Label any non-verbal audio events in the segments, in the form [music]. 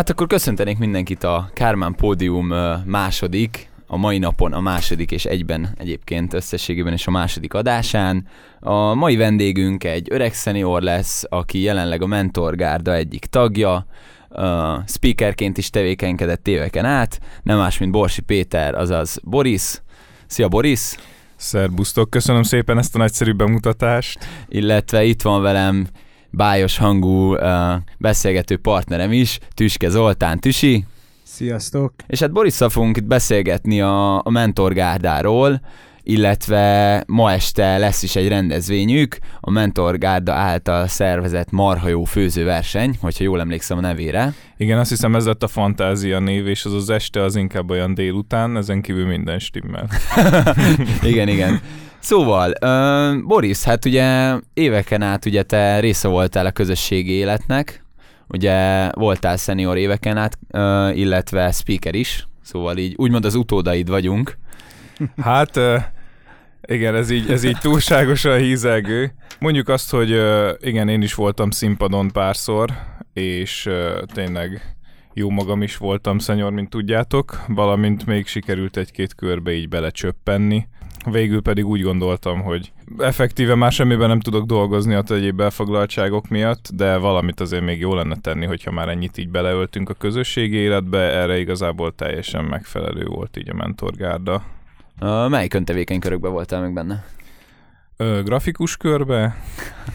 Hát akkor köszöntenék mindenkit a Kármán Pódium második, a mai napon a második és egyben egyébként összességében is a második adásán. A mai vendégünk egy öreg szenior lesz, aki jelenleg a Mentorgárda egyik tagja, uh, speakerként is tevékenykedett éveken át, nem más, mint Borsi Péter, azaz Boris. Szia Boris! Szerbusztok, köszönöm szépen ezt a nagyszerű bemutatást. Illetve itt van velem bájos hangú uh, beszélgető partnerem is, Tüske Zoltán. Tüsi! Sziasztok! És hát Borisszal fogunk itt beszélgetni a, a mentorgárdáról, illetve ma este lesz is egy rendezvényük, a Mentorgárda által szervezett marhajó főzőverseny, hogyha jól emlékszem a nevére. Igen, azt hiszem ez lett a fantázia név, és az az este az inkább olyan délután, ezen kívül minden stimmel. [laughs] igen, igen. Szóval, uh, Boris, hát ugye éveken át ugye te része voltál a közösségi életnek, ugye voltál senior éveken át, uh, illetve speaker is, szóval így úgymond az utódaid vagyunk. Hát uh, igen, ez így, ez így túlságosan hízelgő. Mondjuk azt, hogy igen, én is voltam színpadon párszor, és tényleg jó magam is voltam szenyor, mint tudjátok, valamint még sikerült egy-két körbe így belecsöppenni. Végül pedig úgy gondoltam, hogy effektíve már semmiben nem tudok dolgozni a egyéb elfoglaltságok miatt, de valamit azért még jó lenne tenni, hogyha már ennyit így beleöltünk a közösségi életbe, erre igazából teljesen megfelelő volt így a mentorgárda. Uh, melyik öntevékenykörökben voltál meg benne? Ö, grafikus körbe,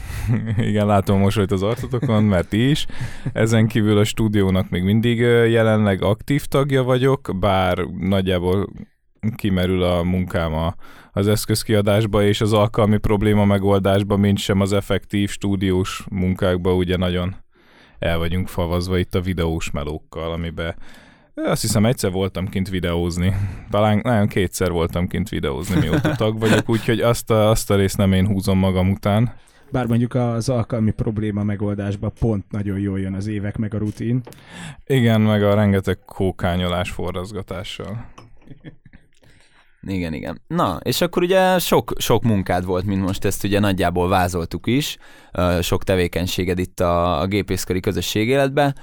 [laughs] igen, látom mosolyt az arcotokon, mert is. Ezen kívül a stúdiónak még mindig jelenleg aktív tagja vagyok, bár nagyjából kimerül a munkám a, az eszközkiadásba és az alkalmi probléma megoldásba, mint sem az effektív stúdiós munkákba, ugye nagyon el vagyunk favazva itt a videós melókkal, amiben azt hiszem egyszer voltam kint videózni. Talán nagyon kétszer voltam kint videózni, mióta tag vagyok, úgyhogy azt a, azt a részt nem én húzom magam után. Bár mondjuk az alkalmi probléma megoldásban pont nagyon jól jön az évek meg a rutin. Igen, meg a rengeteg kókányolás forrazgatással. Igen, igen. Na, és akkor ugye sok, sok munkád volt, mint most ezt ugye nagyjából vázoltuk is, sok tevékenységed itt a, a gépészkari közösség életben,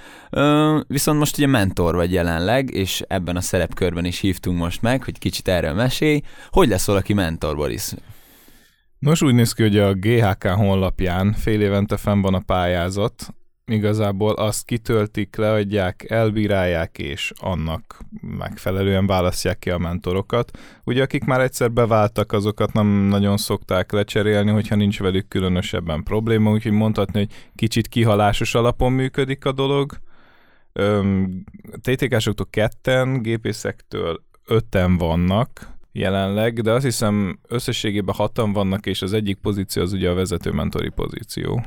viszont most ugye mentor vagy jelenleg, és ebben a szerepkörben is hívtunk most meg, hogy kicsit erről mesélj. Hogy lesz valaki mentor, Boris? Nos, úgy néz ki, hogy a GHK honlapján fél évente fenn van a pályázat, igazából azt kitöltik, leadják, elbírálják, és annak megfelelően választják ki a mentorokat. Ugye akik már egyszer beváltak, azokat nem nagyon szokták lecserélni, hogyha nincs velük különösebben probléma, úgyhogy mondhatni, hogy kicsit kihalásos alapon működik a dolog. TTK-soktól ketten, gépészektől öten vannak, jelenleg, de azt hiszem összességében hatan vannak, és az egyik pozíció az ugye a vezető mentori pozíció.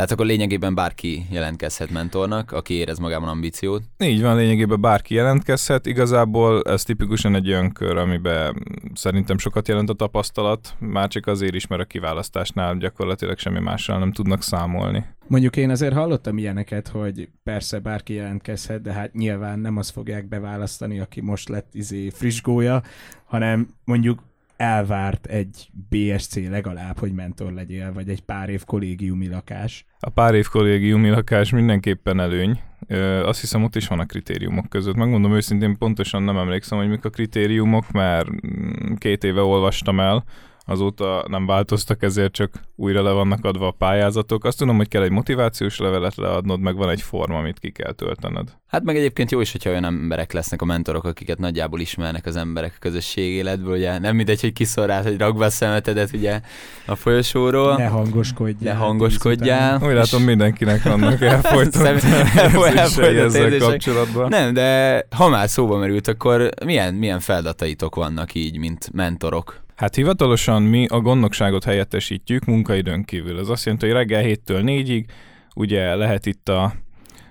Tehát akkor lényegében bárki jelentkezhet mentornak, aki érez magában ambíciót. Így van, lényegében bárki jelentkezhet. Igazából ez tipikusan egy olyan kör, amiben szerintem sokat jelent a tapasztalat, már csak azért is, mert a kiválasztásnál gyakorlatilag semmi mással nem tudnak számolni. Mondjuk én azért hallottam ilyeneket, hogy persze bárki jelentkezhet, de hát nyilván nem azt fogják beválasztani, aki most lett izé friss gólya, hanem mondjuk elvárt egy BSC legalább, hogy mentor legyél, vagy egy pár év kollégiumi lakás. A pár év kollégiumi lakás mindenképpen előny. Ö, azt hiszem ott is van a kritériumok között. Megmondom őszintén, pontosan nem emlékszem, hogy mik a kritériumok, mert mm, két éve olvastam el, azóta nem változtak, ezért csak újra le vannak adva a pályázatok. Azt tudom, hogy kell egy motivációs levelet leadnod, meg van egy forma, amit ki kell töltened. Hát meg egyébként jó is, hogyha olyan emberek lesznek a mentorok, akiket nagyjából ismernek az emberek a közösség életből, ugye nem mindegy, hogy kiszorrált, hogy rakba a szemetedet ugye a folyosóról. Ne hangoskodjál. Ne hangoskodjál. Úgy látom, mindenkinek vannak [laughs] elfolytott [laughs] ezzel kapcsolatban. Nem, de ha már szóba merült, akkor milyen, milyen feladataitok vannak így, mint mentorok? Hát hivatalosan mi a gondnokságot helyettesítjük munkaidőn kívül. Ez azt jelenti, hogy reggel 7-től 4-ig ugye lehet itt a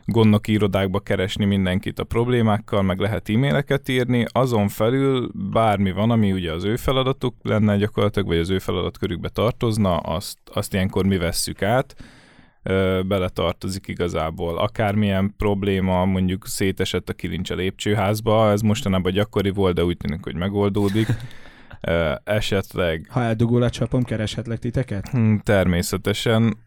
gondnoki irodákba keresni mindenkit a problémákkal, meg lehet e-maileket írni, azon felül bármi van, ami ugye az ő feladatuk lenne gyakorlatilag, vagy az ő feladatkörükbe tartozna, azt, azt ilyenkor mi vesszük át, bele tartozik igazából. Akármilyen probléma, mondjuk szétesett a kilincs a lépcsőházba, ez mostanában gyakori volt, de úgy tűnik, hogy megoldódik. [laughs] esetleg... Ha eldugul a csapom, kereshetlek titeket? Hm, természetesen,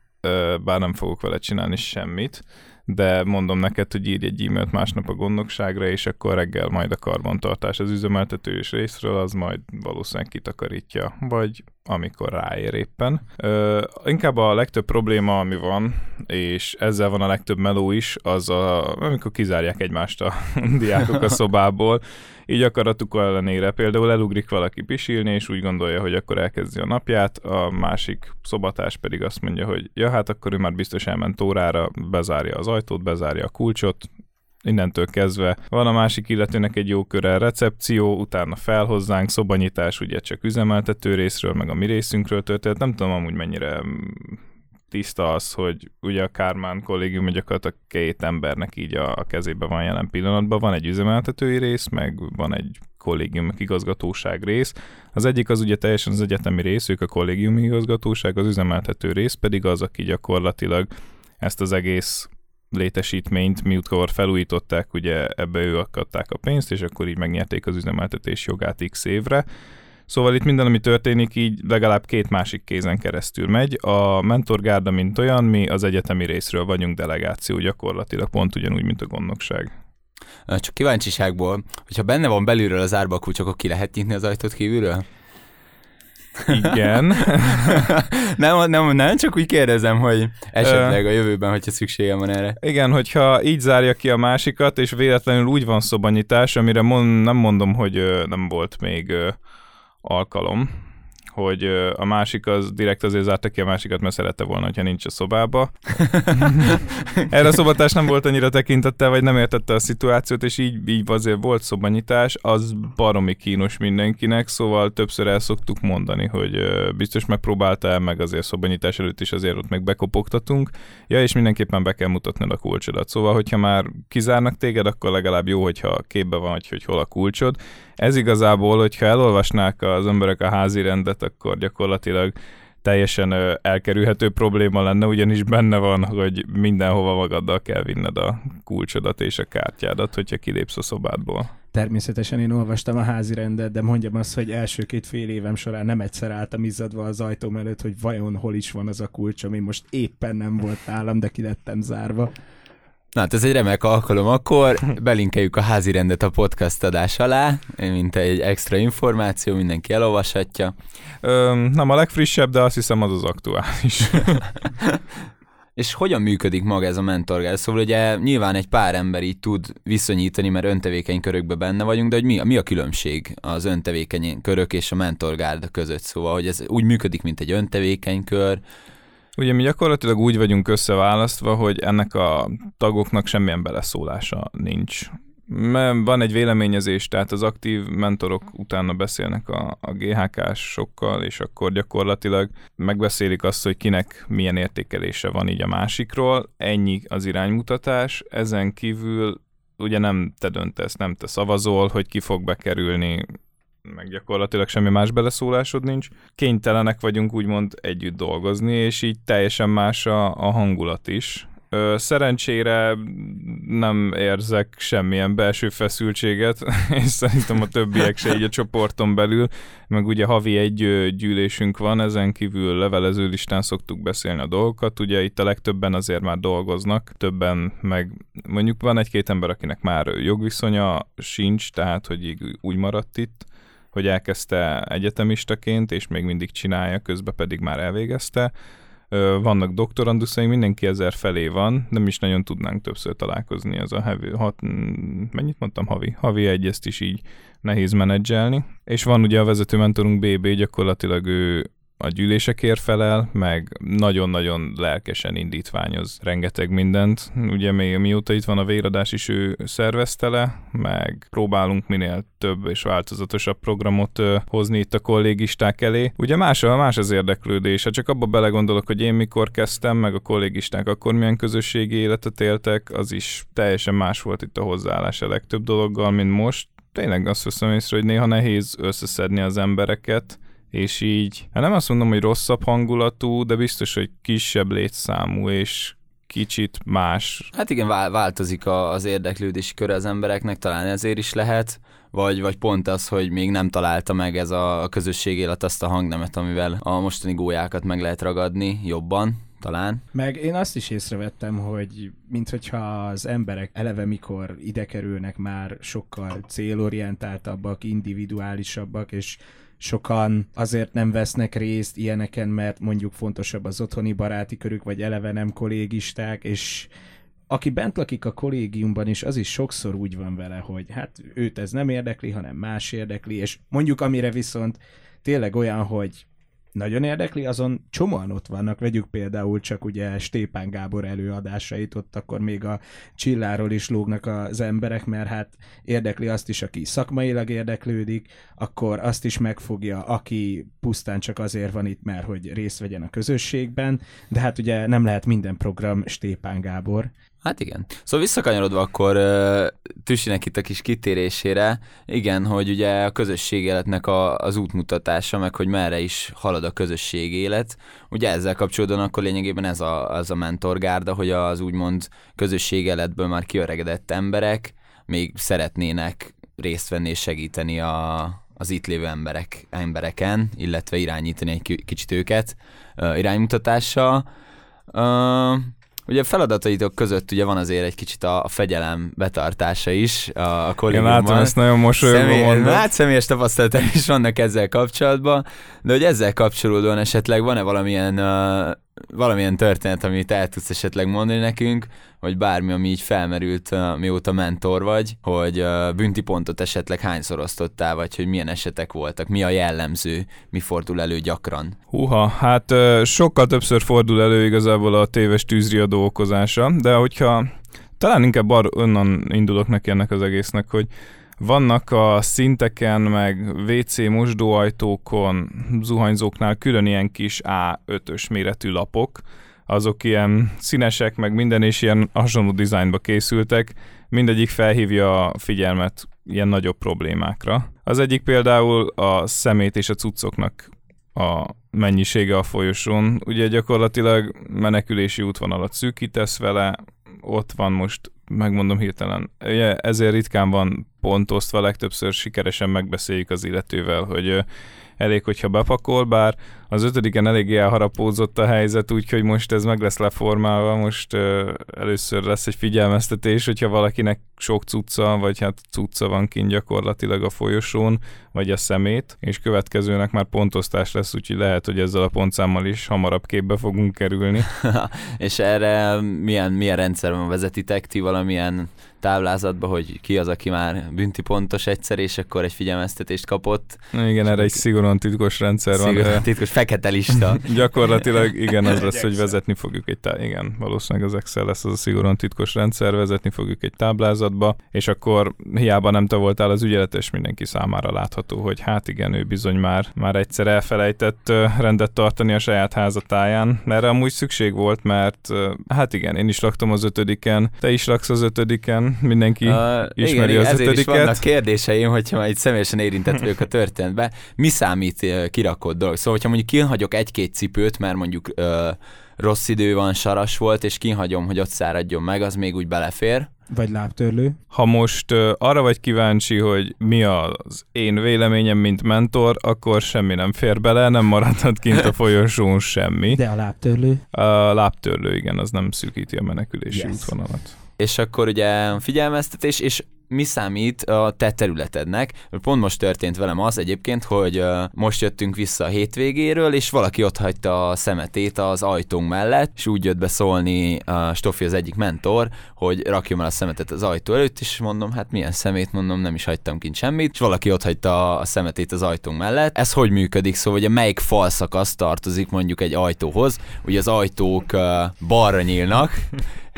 bár nem fogok vele csinálni semmit, de mondom neked, hogy írj egy e-mailt másnap a gondnokságra, és akkor reggel majd a karbantartás az üzemeltető és részről, az majd valószínűleg kitakarítja, vagy amikor ráér éppen. Ö, inkább a legtöbb probléma, ami van, és ezzel van a legtöbb meló is, az a, amikor kizárják egymást a [laughs] diákok a szobából, így akaratuk ellenére például elugrik valaki pisilni, és úgy gondolja, hogy akkor elkezdi a napját, a másik szobatás pedig azt mondja, hogy ja, hát akkor ő már biztos elment órára, bezárja az ajtót, bezárja a kulcsot, innentől kezdve van a másik illetőnek egy jó köre recepció, utána felhozzánk, szobanyítás ugye csak üzemeltető részről, meg a mi részünkről történt. Nem tudom amúgy mennyire tiszta az, hogy ugye a Kármán kollégium gyakorlatilag két embernek így a, a kezében van jelen pillanatban. Van egy üzemeltetői rész, meg van egy kollégium igazgatóság rész. Az egyik az ugye teljesen az egyetemi rész, ők a kollégium igazgatóság, az üzemeltető rész pedig az, aki gyakorlatilag ezt az egész létesítményt, miutkor felújították, ugye ebbe ő akadták a pénzt, és akkor így megnyerték az üzemeltetés jogát x évre. Szóval itt minden, ami történik, így legalább két másik kézen keresztül megy. A mentorgárda, mint olyan, mi az egyetemi részről vagyunk delegáció gyakorlatilag, pont ugyanúgy, mint a gondnokság. Csak kíváncsiságból, hogyha benne van belülről az árba kulcs, akkor ki lehet nyitni az ajtót kívülről? Igen. [laughs] nem, nem, nem, csak úgy kérdezem, hogy esetleg a jövőben, hogyha szükségem van erre. Igen, hogyha így zárja ki a másikat, és véletlenül úgy van szobanyítás, amire mond, nem mondom, hogy nem volt még alkalom, hogy a másik az direkt azért zárta ki a másikat, mert szerette volna, hogyha nincs a szobába. [laughs] Erre a szobatás nem volt annyira tekintettel, vagy nem értette a szituációt, és így, így azért volt szobanyítás, az baromi kínos mindenkinek, szóval többször el szoktuk mondani, hogy biztos megpróbálta el, meg azért szobanyítás előtt is azért ott meg bekopogtatunk. Ja, és mindenképpen be kell mutatnod a kulcsodat. Szóval, hogyha már kizárnak téged, akkor legalább jó, hogyha képbe van, hogy, hogy hol a kulcsod. Ez igazából, hogyha elolvasnák az emberek a házi rendet, akkor gyakorlatilag teljesen elkerülhető probléma lenne, ugyanis benne van, hogy mindenhova magaddal kell vinned a kulcsodat és a kártyádat, hogyha kilépsz a szobádból. Természetesen én olvastam a házi rendet, de mondjam azt, hogy első két fél évem során nem egyszer álltam izzadva az ajtóm előtt, hogy vajon hol is van az a kulcs, ami most éppen nem volt nálam, de ki lettem zárva. Na hát ez egy remek alkalom, akkor belinkeljük a házi rendet a podcast adás alá, mint egy extra információ, mindenki elolvashatja. Ö, nem a legfrissebb, de azt hiszem az az aktuális. [laughs] És hogyan működik maga ez a mentorgál? Szóval ugye nyilván egy pár ember így tud viszonyítani, mert öntevékeny körökben benne vagyunk, de hogy mi, mi a különbség az öntevékeny körök és a mentorgárda között? Szóval, hogy ez úgy működik, mint egy öntevékeny kör, Ugye mi gyakorlatilag úgy vagyunk összeválasztva, hogy ennek a tagoknak semmilyen beleszólása nincs. Van egy véleményezés, tehát az aktív mentorok utána beszélnek a, a GHK-sokkal, és akkor gyakorlatilag megbeszélik azt, hogy kinek milyen értékelése van így a másikról. Ennyi az iránymutatás. Ezen kívül ugye nem te döntesz, nem te szavazol, hogy ki fog bekerülni meg gyakorlatilag semmi más beleszólásod nincs. Kénytelenek vagyunk úgymond együtt dolgozni, és így teljesen más a, a hangulat is. Szerencsére nem érzek semmilyen belső feszültséget, [laughs] és szerintem a többiek se így a csoporton belül, meg ugye havi egy gyűlésünk van, ezen kívül levelező listán szoktuk beszélni a dolgokat, ugye itt a legtöbben azért már dolgoznak, többen meg mondjuk van egy-két ember, akinek már jogviszonya sincs, tehát hogy így úgy maradt itt, hogy elkezdte egyetemistaként, és még mindig csinálja, közben pedig már elvégezte. Vannak doktoranduszaink, mindenki ezer felé van, nem is nagyon tudnánk többször találkozni, az a havi, hat, mennyit mondtam havi? Havi egy, ezt is így nehéz menedzselni. És van ugye a vezető mentorunk BB, gyakorlatilag ő a gyűlésekért felel, meg nagyon-nagyon lelkesen indítványoz rengeteg mindent. Ugye még mióta itt van a véradás is ő szervezte le, meg próbálunk minél több és változatosabb programot hozni itt a kollégisták elé. Ugye más, más az érdeklődés, csak abba belegondolok, hogy én mikor kezdtem, meg a kollégisták akkor milyen közösségi életet éltek, az is teljesen más volt itt a hozzáállás a legtöbb dologgal, mint most. Tényleg azt veszem észre, hogy néha nehéz összeszedni az embereket, és így, hát nem azt mondom, hogy rosszabb hangulatú, de biztos, hogy kisebb létszámú, és kicsit más. Hát igen, változik az érdeklődési kör az embereknek, talán ezért is lehet, vagy, vagy pont az, hogy még nem találta meg ez a közösség élet azt a hangnemet, amivel a mostani gólyákat meg lehet ragadni jobban. talán. Meg én azt is észrevettem, hogy minthogyha az emberek eleve mikor ide kerülnek már sokkal célorientáltabbak, individuálisabbak, és sokan azért nem vesznek részt ilyeneken, mert mondjuk fontosabb az otthoni baráti körük, vagy eleve nem kollégisták, és aki bent lakik a kollégiumban is, az is sokszor úgy van vele, hogy hát őt ez nem érdekli, hanem más érdekli, és mondjuk amire viszont tényleg olyan, hogy nagyon érdekli, azon csomóan ott vannak, vegyük például csak ugye Stépán Gábor előadásait, ott akkor még a csilláról is lógnak az emberek, mert hát érdekli azt is, aki szakmailag érdeklődik, akkor azt is megfogja, aki pusztán csak azért van itt, mert hogy részt vegyen a közösségben, de hát ugye nem lehet minden program Stépán Gábor, Hát igen. Szóval visszakanyarodva akkor Tüsinek itt a kis kitérésére, igen, hogy ugye a közösség életnek a, az útmutatása, meg hogy merre is halad a közösség élet. Ugye ezzel kapcsolatban akkor lényegében ez a, az a mentorgárda, hogy az úgymond közösség életből már kiöregedett emberek még szeretnének részt venni és segíteni a, az itt lévő emberek, embereken, illetve irányítani egy kicsit őket iránymutatással. Uh, Ugye a feladataitok között ugye van azért egy kicsit a, a fegyelem betartása is a, a Én látom, ezt nagyon mosolyogva Személy. Hát személyes tapasztalatok is vannak ezzel kapcsolatban, de hogy ezzel kapcsolódóan esetleg van-e valamilyen uh, valamilyen történet, amit el tudsz esetleg mondani nekünk, vagy bármi, ami így felmerült, mióta mentor vagy, hogy bünti pontot esetleg hányszor osztottál, vagy hogy milyen esetek voltak, mi a jellemző, mi fordul elő gyakran? Húha, hát sokkal többször fordul elő igazából a téves tűzriadó okozása, de hogyha talán inkább ar- onnan indulok neki ennek az egésznek, hogy vannak a szinteken, meg WC mosdóajtókon, zuhanyzóknál külön ilyen kis A5-ös méretű lapok, azok ilyen színesek, meg minden és ilyen hasonló dizájnba készültek, mindegyik felhívja a figyelmet ilyen nagyobb problémákra. Az egyik például a szemét és a cuccoknak a mennyisége a folyosón. Ugye gyakorlatilag menekülési útvonalat szűkítesz vele, ott van most, megmondom hirtelen, ugye ezért ritkán van pont osztva, legtöbbször sikeresen megbeszéljük az illetővel, hogy elég, hogyha bepakol, bár az ötödiken eléggé elharapózott a helyzet, úgyhogy most ez meg lesz leformálva, most ö, először lesz egy figyelmeztetés, hogyha valakinek sok cucca, vagy hát cucca van kint gyakorlatilag a folyosón, vagy a szemét, és következőnek már pontosztás lesz, úgyhogy lehet, hogy ezzel a pontszámmal is hamarabb képbe fogunk kerülni. [laughs] és erre milyen, milyen rendszerben vezetitek ti valamilyen táblázatba, hogy ki az, aki már bünti pontos egyszer, és akkor egy figyelmeztetést kapott. Igen, erre egy szigorúan titkos rendszer szigorúan van. Titkos fekete lista. [laughs] Gyakorlatilag igen, az lesz, hogy vezetni fogjuk egy tá- igen, valószínűleg az Excel lesz az a szigorúan titkos rendszer, vezetni fogjuk egy táblázatba, és akkor hiába nem te voltál az ügyeletes, mindenki számára látható, hogy hát igen, ő bizony már, már egyszer elfelejtett rendet tartani a saját házatáján. Erre amúgy szükség volt, mert hát igen, én is laktam az ötödiken, te is laksz az ötödiken, mindenki uh, ismeri igen, az ezért ötödiket. is vannak kérdéseim, hogyha már itt személyesen érintett vagyok a történetbe. Mi számít kirakott dolog? Szóval, hogyha mondjuk kinhagyok egy-két cipőt, mert mondjuk uh, rossz idő van, saras volt, és kinhagyom, hogy ott száradjon meg, az még úgy belefér. Vagy lábtörlő. Ha most uh, arra vagy kíváncsi, hogy mi az én véleményem, mint mentor, akkor semmi nem fér bele, nem maradhat kint a [laughs] folyosón semmi. De a lábtörlő? A lábtörlő, igen, az nem szűkíti a menekülési yes. útvonalat. És akkor ugye figyelmeztetés, és mi számít a te területednek. Pont most történt velem az egyébként, hogy most jöttünk vissza a hétvégéről, és valaki ott hagyta a szemetét az ajtónk mellett, és úgy jött be szólni a Stoffi az egyik mentor, hogy rakjam el a szemetet az ajtó előtt, és mondom, hát milyen szemét, mondom, nem is hagytam kint semmit, és valaki ott hagyta a szemetét az ajtónk mellett. Ez hogy működik? Szóval ugye melyik falszakasz tartozik mondjuk egy ajtóhoz? Ugye az ajtók balra nyílnak,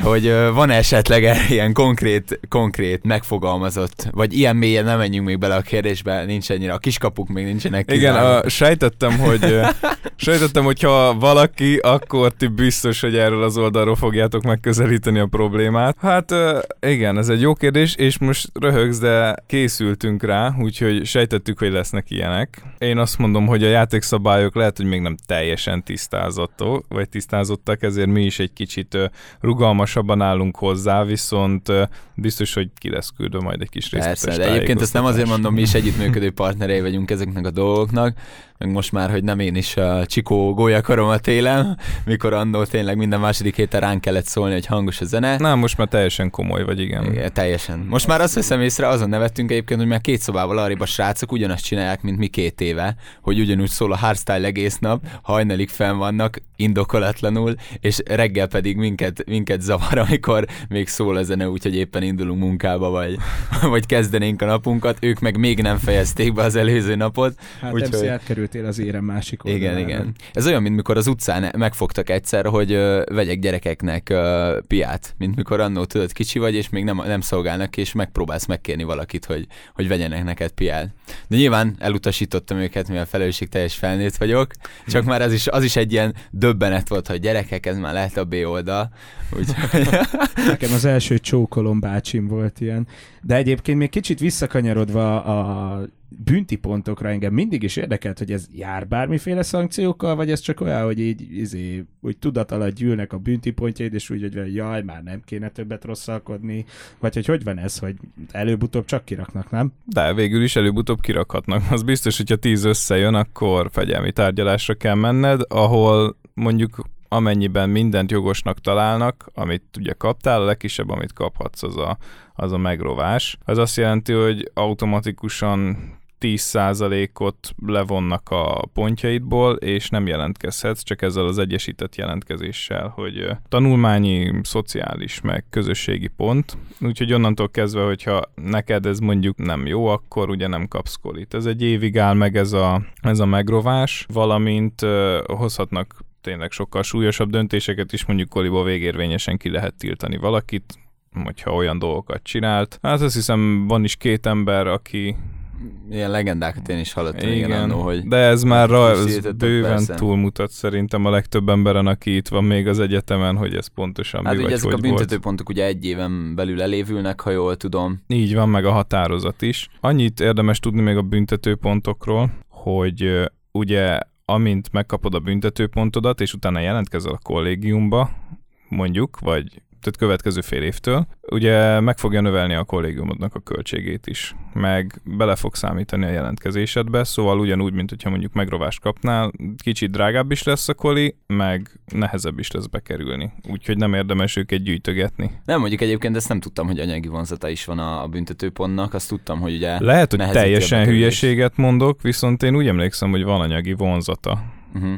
hogy van esetleg ilyen konkrét, konkrét megfogalmazott, vagy ilyen mélyen nem menjünk még bele a kérdésbe, nincs ennyire, a kiskapuk még nincsenek Igen, a, sejtettem, hogy [laughs] sejtettem, hogy ha valaki, akkor ti biztos, hogy erről az oldalról fogjátok megközelíteni a problémát. Hát igen, ez egy jó kérdés, és most röhögsz, de készültünk rá, úgyhogy sejtettük, hogy lesznek ilyenek. Én azt mondom, hogy a játékszabályok lehet, hogy még nem teljesen tisztázottak, vagy tisztázottak, ezért mi is egy kicsit rugalmas rugalmasabban állunk hozzá, viszont biztos, hogy ki lesz küldve majd egy kis részletes Persze, de egyébként ezt nem azért mondom, mi is együttműködő partnerei vagyunk ezeknek a dolgoknak, meg most már, hogy nem én is a Csikó gólyakaromat élem, mikor annól tényleg minden második héten ránk kellett szólni, hogy hangos a zene. Nem, most már teljesen komoly vagy, igen. igen teljesen. Most már azt veszem észre, azon nevettünk egyébként, hogy már két szobával arrébb a srácok ugyanazt csinálják, mint mi két éve, hogy ugyanúgy szól a hardstyle egész nap, hajnalig fenn vannak, indokolatlanul, és reggel pedig minket, minket zavar, [laughs] amikor még szól a zene, úgyhogy éppen indulunk munkába, vagy, [laughs] vagy kezdenénk a napunkat, ők meg még nem fejezték be az előző napot. Hát úgyhogy... átkerültél az érem másik oldalára. Igen, igen. Ez olyan, mint mikor az utcán megfogtak egyszer, hogy ö, vegyek gyerekeknek ö, piát, mint mikor annó tudod kicsi vagy, és még nem, nem szolgálnak, és megpróbálsz megkérni valakit, hogy, hogy vegyenek neked piát. De nyilván elutasítottam őket, mivel teljes felnőtt vagyok, csak már az is, az is egy ilyen döbbenet volt, hogy gyerekek, ez már lehet a B oldal. Úgyhogy... [laughs] Nekem az első csókolom bácsim volt ilyen. De egyébként még kicsit visszakanyarodva a bünti pontokra engem mindig is érdekelt, hogy ez jár bármiféle szankciókkal, vagy ez csak olyan, hogy így izé, úgy tudat alatt gyűlnek a bünti pontjaid, és úgy, hogy jaj, már nem kéne többet rosszalkodni, vagy hogy hogy van ez, hogy előbb-utóbb csak kiraknak, nem? De végül is előbb-utóbb kirakhatnak. Az biztos, hogyha tíz összejön, akkor fegyelmi tárgyalásra kell menned, ahol mondjuk amennyiben mindent jogosnak találnak, amit ugye kaptál, a legkisebb, amit kaphatsz, az a, az a megrovás. Az azt jelenti, hogy automatikusan 10%-ot levonnak a pontjaidból, és nem jelentkezhetsz, csak ezzel az egyesített jelentkezéssel, hogy tanulmányi, szociális, meg közösségi pont. Úgyhogy onnantól kezdve, hogyha neked ez mondjuk nem jó, akkor ugye nem kapsz kolit. Ez egy évig áll meg ez a, ez a megrovás, valamint uh, hozhatnak tényleg sokkal súlyosabb döntéseket is, mondjuk koliból végérvényesen ki lehet tiltani valakit, hogyha olyan dolgokat csinált. Hát azt hiszem, van is két ember, aki Ilyen legendákat én is hallottam, igen, igen annó, hogy... De ez már ra, ez bőven persze. túlmutat szerintem a legtöbb emberen, aki itt van még az egyetemen, hogy ez pontosan hát mi ugye ezek a büntetőpontok ugye egy éven belül elévülnek, ha jól tudom. Így van, meg a határozat is. Annyit érdemes tudni még a büntetőpontokról, hogy ugye amint megkapod a büntetőpontodat, és utána jelentkezel a kollégiumba, mondjuk, vagy tehát következő fél évtől, ugye meg fogja növelni a kollégiumodnak a költségét is, meg bele fog számítani a jelentkezésedbe, szóval ugyanúgy, mint hogyha mondjuk megrovást kapnál, kicsit drágább is lesz a koli, meg nehezebb is lesz bekerülni, úgyhogy nem érdemes őket gyűjtögetni. Nem, mondjuk egyébként ezt nem tudtam, hogy anyagi vonzata is van a, büntetőpontnak, azt tudtam, hogy ugye Lehet, hogy teljesen hülyeséget mondok, viszont én úgy emlékszem, hogy van anyagi vonzata. Uh-huh.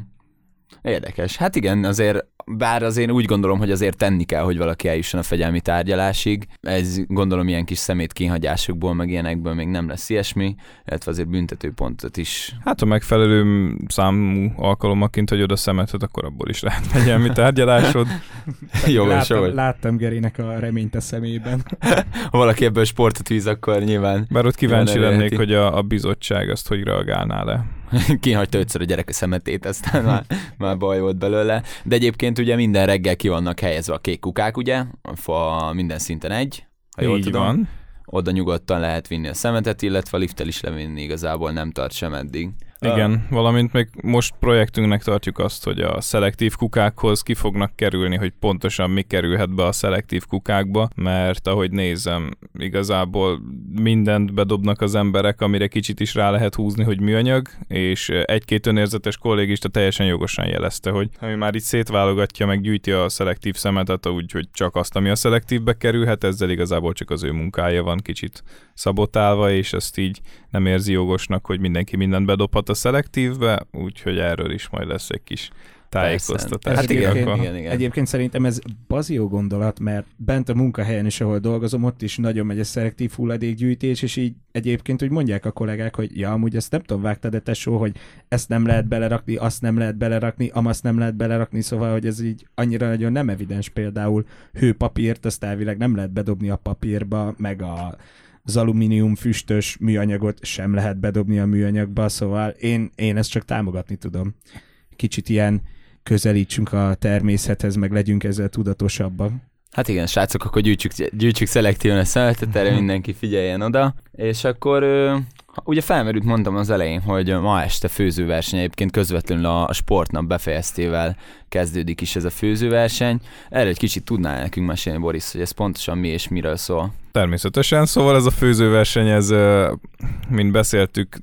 Érdekes. Hát igen, azért bár az én úgy gondolom, hogy azért tenni kell, hogy valaki eljusson a fegyelmi tárgyalásig. Ez gondolom ilyen kis szemét kínhagyásokból, meg ilyenekből még nem lesz ilyesmi, illetve azért büntetőpontot is. Hát a megfelelő számú alkalomaként, hogy oda szemetet, akkor abból is lehet fegyelmi tárgyalásod. [laughs] jó, láttam, jó. láttam Gerinek a reményt a szemében. [laughs] ha valaki ebből sportot víz, akkor nyilván. Bár ott kíváncsi lennék, hogy a, a bizottság azt hogy reagálná le. [laughs] Kihagyta ötször a gyerek a szemetét, aztán már, [laughs] már baj volt belőle. De egyébként ugye minden reggel ki vannak helyezve a kék kukák, ugye? A minden szinten egy, ha jól Így tudom. Van. Oda nyugodtan lehet vinni a szemetet, illetve a lifttel is levinni igazából nem tart sem eddig. Igen, valamint még most projektünknek tartjuk azt, hogy a szelektív kukákhoz ki fognak kerülni, hogy pontosan mi kerülhet be a szelektív kukákba, mert ahogy nézem, igazából mindent bedobnak az emberek, amire kicsit is rá lehet húzni, hogy műanyag, és egy-két önérzetes kollégista teljesen jogosan jelezte, hogy ami már itt szétválogatja, meg gyűjti a szelektív szemetet, úgy, hogy csak azt, ami a szelektívbe kerülhet, ezzel igazából csak az ő munkája van kicsit szabotálva, és ezt így nem érzi jogosnak, hogy mindenki mindent bedobhat a szelektívbe, úgyhogy erről is majd lesz egy kis tájékoztatás. Hát igen, igen, igen, igen. Egyébként szerintem ez bazió gondolat, mert bent a munkahelyen is, ahol dolgozom, ott is nagyon megy a szelektív hulladékgyűjtés, és így egyébként úgy mondják a kollégák, hogy ja, amúgy ezt nem tudom, vágtad de tesó, hogy ezt nem lehet belerakni, azt nem lehet belerakni, amazt nem lehet belerakni, szóval, hogy ez így annyira nagyon nem evidens például hőpapírt, azt elvileg nem lehet bedobni a papírba, meg a az alumínium füstös műanyagot sem lehet bedobni a műanyagba, szóval én, én ezt csak támogatni tudom. Kicsit ilyen közelítsünk a természethez, meg legyünk ezzel tudatosabbak. Hát igen, srácok, akkor gyűjtsük, gyűjtsük szelektíven a szemetet, erre mindenki figyeljen oda. És akkor Ugye felmerült, mondtam az elején, hogy ma este főzőverseny egyébként közvetlenül a sportnap befejeztével kezdődik is ez a főzőverseny. Erről egy kicsit tudnál nekünk mesélni, Boris, hogy ez pontosan mi és miről szól? Természetesen, szóval ez a főzőverseny, ez, mint beszéltük,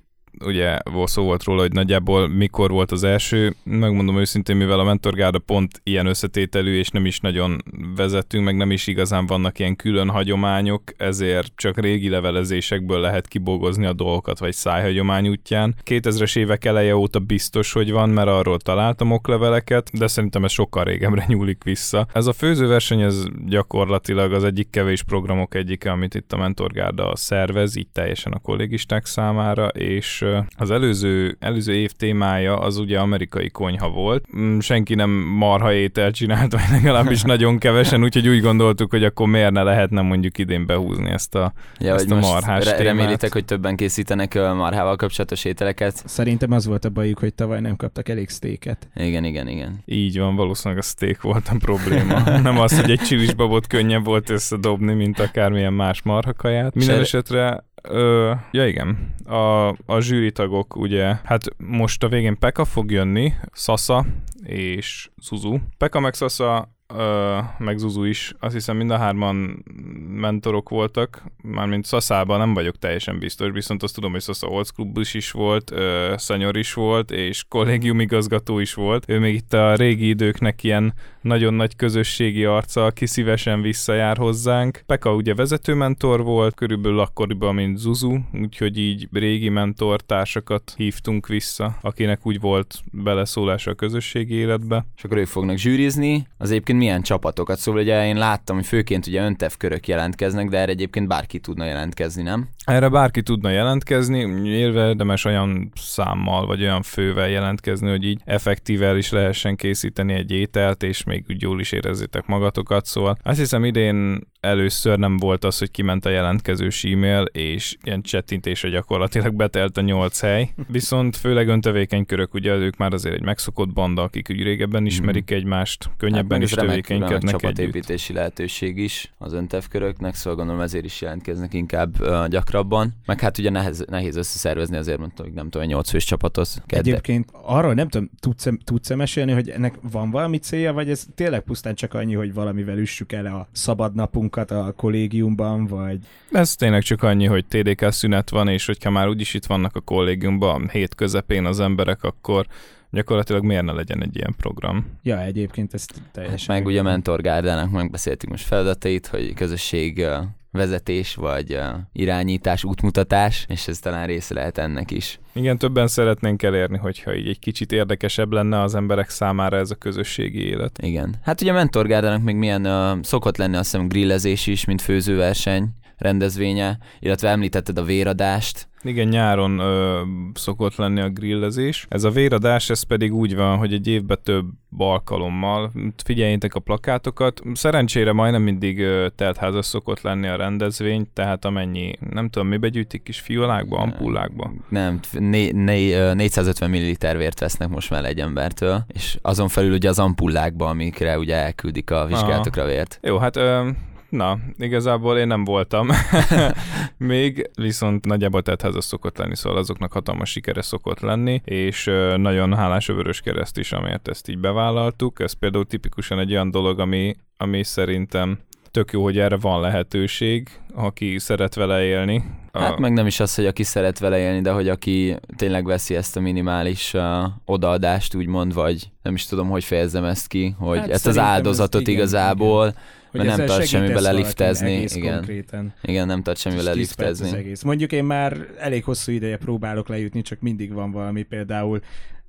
ugye szó volt róla, hogy nagyjából mikor volt az első. Megmondom őszintén, mivel a mentorgárda pont ilyen összetételű, és nem is nagyon vezetünk, meg nem is igazán vannak ilyen külön hagyományok, ezért csak régi levelezésekből lehet kibogozni a dolgokat, vagy szájhagyomány útján. 2000-es évek eleje óta biztos, hogy van, mert arról találtam okleveleket, de szerintem ez sokkal régebbre [laughs] nyúlik vissza. Ez a főzőverseny, ez gyakorlatilag az egyik kevés programok egyike, amit itt a mentorgárda szervez, így teljesen a kollégisták számára, és az előző, előző év témája az ugye amerikai konyha volt. Mm, senki nem marha étel csinált, vagy legalábbis [laughs] nagyon kevesen, úgyhogy úgy gondoltuk, hogy akkor miért ne lehetne mondjuk idén behúzni ezt a, ja, ezt a marhás re- témát. Remélitek, hogy többen készítenek marhával kapcsolatos ételeket? Szerintem az volt a bajuk, hogy tavaly nem kaptak elég sztéket. Igen, igen, igen. Így van, valószínűleg a steak volt a probléma. [laughs] nem az, hogy egy csilisbabot könnyebb volt összedobni, mint akármilyen más marhakaját. Minden esetre Ö, ja igen, a, a zsűritagok ugye, hát most a végén Peka fog jönni, Sasa és Zuzu. Peka meg Sasa ö, meg Zuzu is, azt hiszem mind a hárman mentorok voltak, mármint Szaszában nem vagyok teljesen biztos, viszont azt tudom, hogy Szasza Old Club is, is volt, ö, Szenyor is volt, és kollégium igazgató is volt. Ő még itt a régi időknek ilyen nagyon nagy közösségi arca, aki szívesen visszajár hozzánk. Peka ugye vezetőmentor volt, körülbelül akkoriban, mint Zuzu, úgyhogy így régi mentortársakat hívtunk vissza, akinek úgy volt beleszólása a közösségi életbe. És akkor ők fognak zsűrizni, az egyébként milyen csapatokat, szóval ugye én láttam, hogy főként ugye öntev körök jelentkeznek, de erre egyébként bárki tudna jelentkezni, nem? Erre bárki tudna jelentkezni, érdemes olyan számmal vagy olyan fővel jelentkezni, hogy így effektível is lehessen készíteni egy ételt, és még úgy jól is érezzétek magatokat, szóval azt hiszem idén először nem volt az, hogy kiment a jelentkezős e-mail, és ilyen csettintésre gyakorlatilag betelt a nyolc hely. Viszont főleg öntevékeny körök, ugye ők már azért egy megszokott banda, akik úgy régebben ismerik mm. egymást, könnyebben hát is tevékenykednek csapatépítési lehetőség is az öntevköröknek, szóval gondolom ezért is jelentkeznek inkább uh, gyakrabban. Meg hát ugye nehez, nehéz összeszervezni, azért mondtam, hogy nem tudom, egy 8 fős csapatot. Kedde. Egyébként arról nem tudom, tudsz, tudsz mesélni, hogy ennek van valami célja, vagy ez tényleg pusztán csak annyi, hogy valamivel üssük el a szabad napunkat a kollégiumban, vagy... Ez tényleg csak annyi, hogy TDK szünet van, és hogyha már úgyis itt vannak a kollégiumban, hét közepén az emberek, akkor gyakorlatilag miért ne legyen egy ilyen program? Ja, egyébként ez teljesen... Meg ugye a Mentor Gárdának megbeszéltük most feladatait, hogy közösség vezetés, vagy irányítás, útmutatás, és ez talán része lehet ennek is. Igen, többen szeretnénk elérni, hogyha így egy kicsit érdekesebb lenne az emberek számára ez a közösségi élet. Igen. Hát ugye a Mentorgárdának még milyen uh, szokott lenni azt hiszem grillezés is, mint főzőverseny rendezvénye, illetve említetted a véradást, igen, nyáron ö, szokott lenni a grillezés. Ez a véradás, ez pedig úgy van, hogy egy évben több alkalommal. Figyeljétek a plakátokat. Szerencsére majdnem mindig ö, teltházas szokott lenni a rendezvény, tehát amennyi, nem tudom, mi begyűjtik kis fiolákba, ampullákba? Nem, né, né, 450 ml vért vesznek most már egy embertől, és azon felül ugye az ampullákba, amikre ugye elküldik a vizsgálatokra vért. Jó, hát ö, Na, igazából én nem voltam [laughs] [laughs] még, viszont nagyjából az szokott lenni, szóval azoknak hatalmas sikere szokott lenni, és nagyon hálás a Vörös Kereszt is, amiért ezt így bevállaltuk. Ez például tipikusan egy olyan dolog, ami, ami szerintem tök jó, hogy erre van lehetőség, aki szeret vele élni. Hát a... meg nem is az, hogy aki szeret vele élni, de hogy aki tényleg veszi ezt a minimális uh, odaadást, úgymond, vagy nem is tudom, hogy fejezzem ezt ki, hogy hát ezt az áldozatot igen, igazából igen hogy mert nem tart semmibe leliftezni. Igen. Konkrétan. igen, nem tart semmibe leliftezni. Mondjuk én már elég hosszú ideje próbálok lejutni, csak mindig van valami, például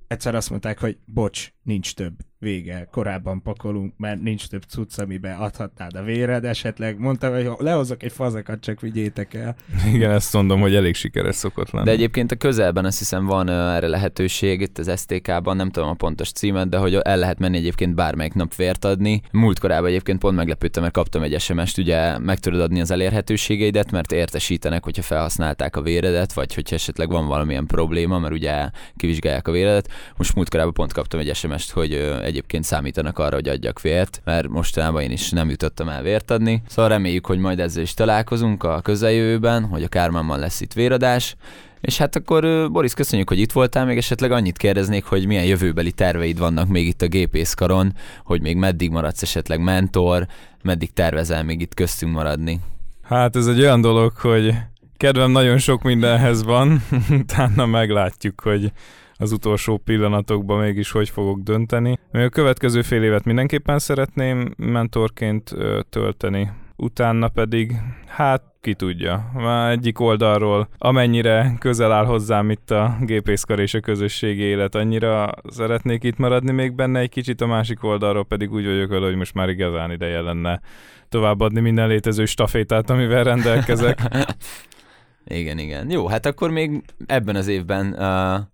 egyszer azt mondták, hogy bocs, nincs több vége, korábban pakolunk, mert nincs több cucc, amiben adhatnád a véred esetleg. Mondtam, hogy lehozok egy fazakat, csak vigyétek el. Igen, ezt mondom, hogy elég sikeres szokott lenni. De egyébként a közelben azt hiszem van erre lehetőség, itt az STK-ban, nem tudom a pontos címet, de hogy el lehet menni egyébként bármelyik nap vért adni. Múlt korában egyébként pont meglepődtem, mert kaptam egy SMS-t, ugye meg tudod adni az elérhetőségeidet, mert értesítenek, hogyha felhasználták a véredet, vagy hogyha esetleg van valamilyen probléma, mert ugye kivizsgálják a véredet. Most múlt korában pont kaptam egy SMS-t, hogy egy egyébként számítanak arra, hogy adjak vért, mert mostanában én is nem jutottam el vért adni. Szóval reméljük, hogy majd ezzel is találkozunk a közeljövőben, hogy a Kármánban lesz itt véradás, és hát akkor Boris, köszönjük, hogy itt voltál, még esetleg annyit kérdeznék, hogy milyen jövőbeli terveid vannak még itt a gépészkaron, hogy még meddig maradsz esetleg mentor, meddig tervezel még itt köztünk maradni? Hát ez egy olyan dolog, hogy kedvem nagyon sok mindenhez van, [laughs] utána meglátjuk, hogy az utolsó pillanatokban mégis hogy fogok dönteni. A következő fél évet mindenképpen szeretném mentorként tölteni, utána pedig, hát ki tudja, már egyik oldalról, amennyire közel áll hozzám itt a gépészkar és a közösségi élet, annyira szeretnék itt maradni még benne egy kicsit, a másik oldalról pedig úgy vagyok vele, hogy most már igazán ideje lenne továbbadni minden létező stafétát, amivel rendelkezek. [laughs] igen, igen. Jó, hát akkor még ebben az évben uh,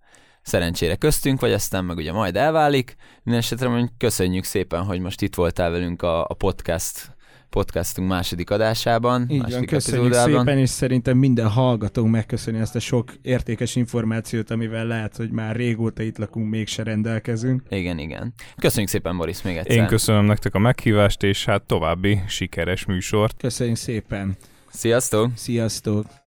szerencsére köztünk, vagy aztán meg ugye majd elválik. Mindenesetre köszönjük szépen, hogy most itt voltál velünk a, a podcast podcastunk második adásában. Így második van, köszönjük epizódában. szépen, és szerintem minden hallgatónk megköszöni ezt a sok értékes információt, amivel lehet, hogy már régóta itt lakunk, mégse rendelkezünk. Igen, igen. Köszönjük szépen, Boris, még egyszer. Én köszönöm nektek a meghívást, és hát további sikeres műsort. Köszönjük szépen. Sziasztok! Sziasztok!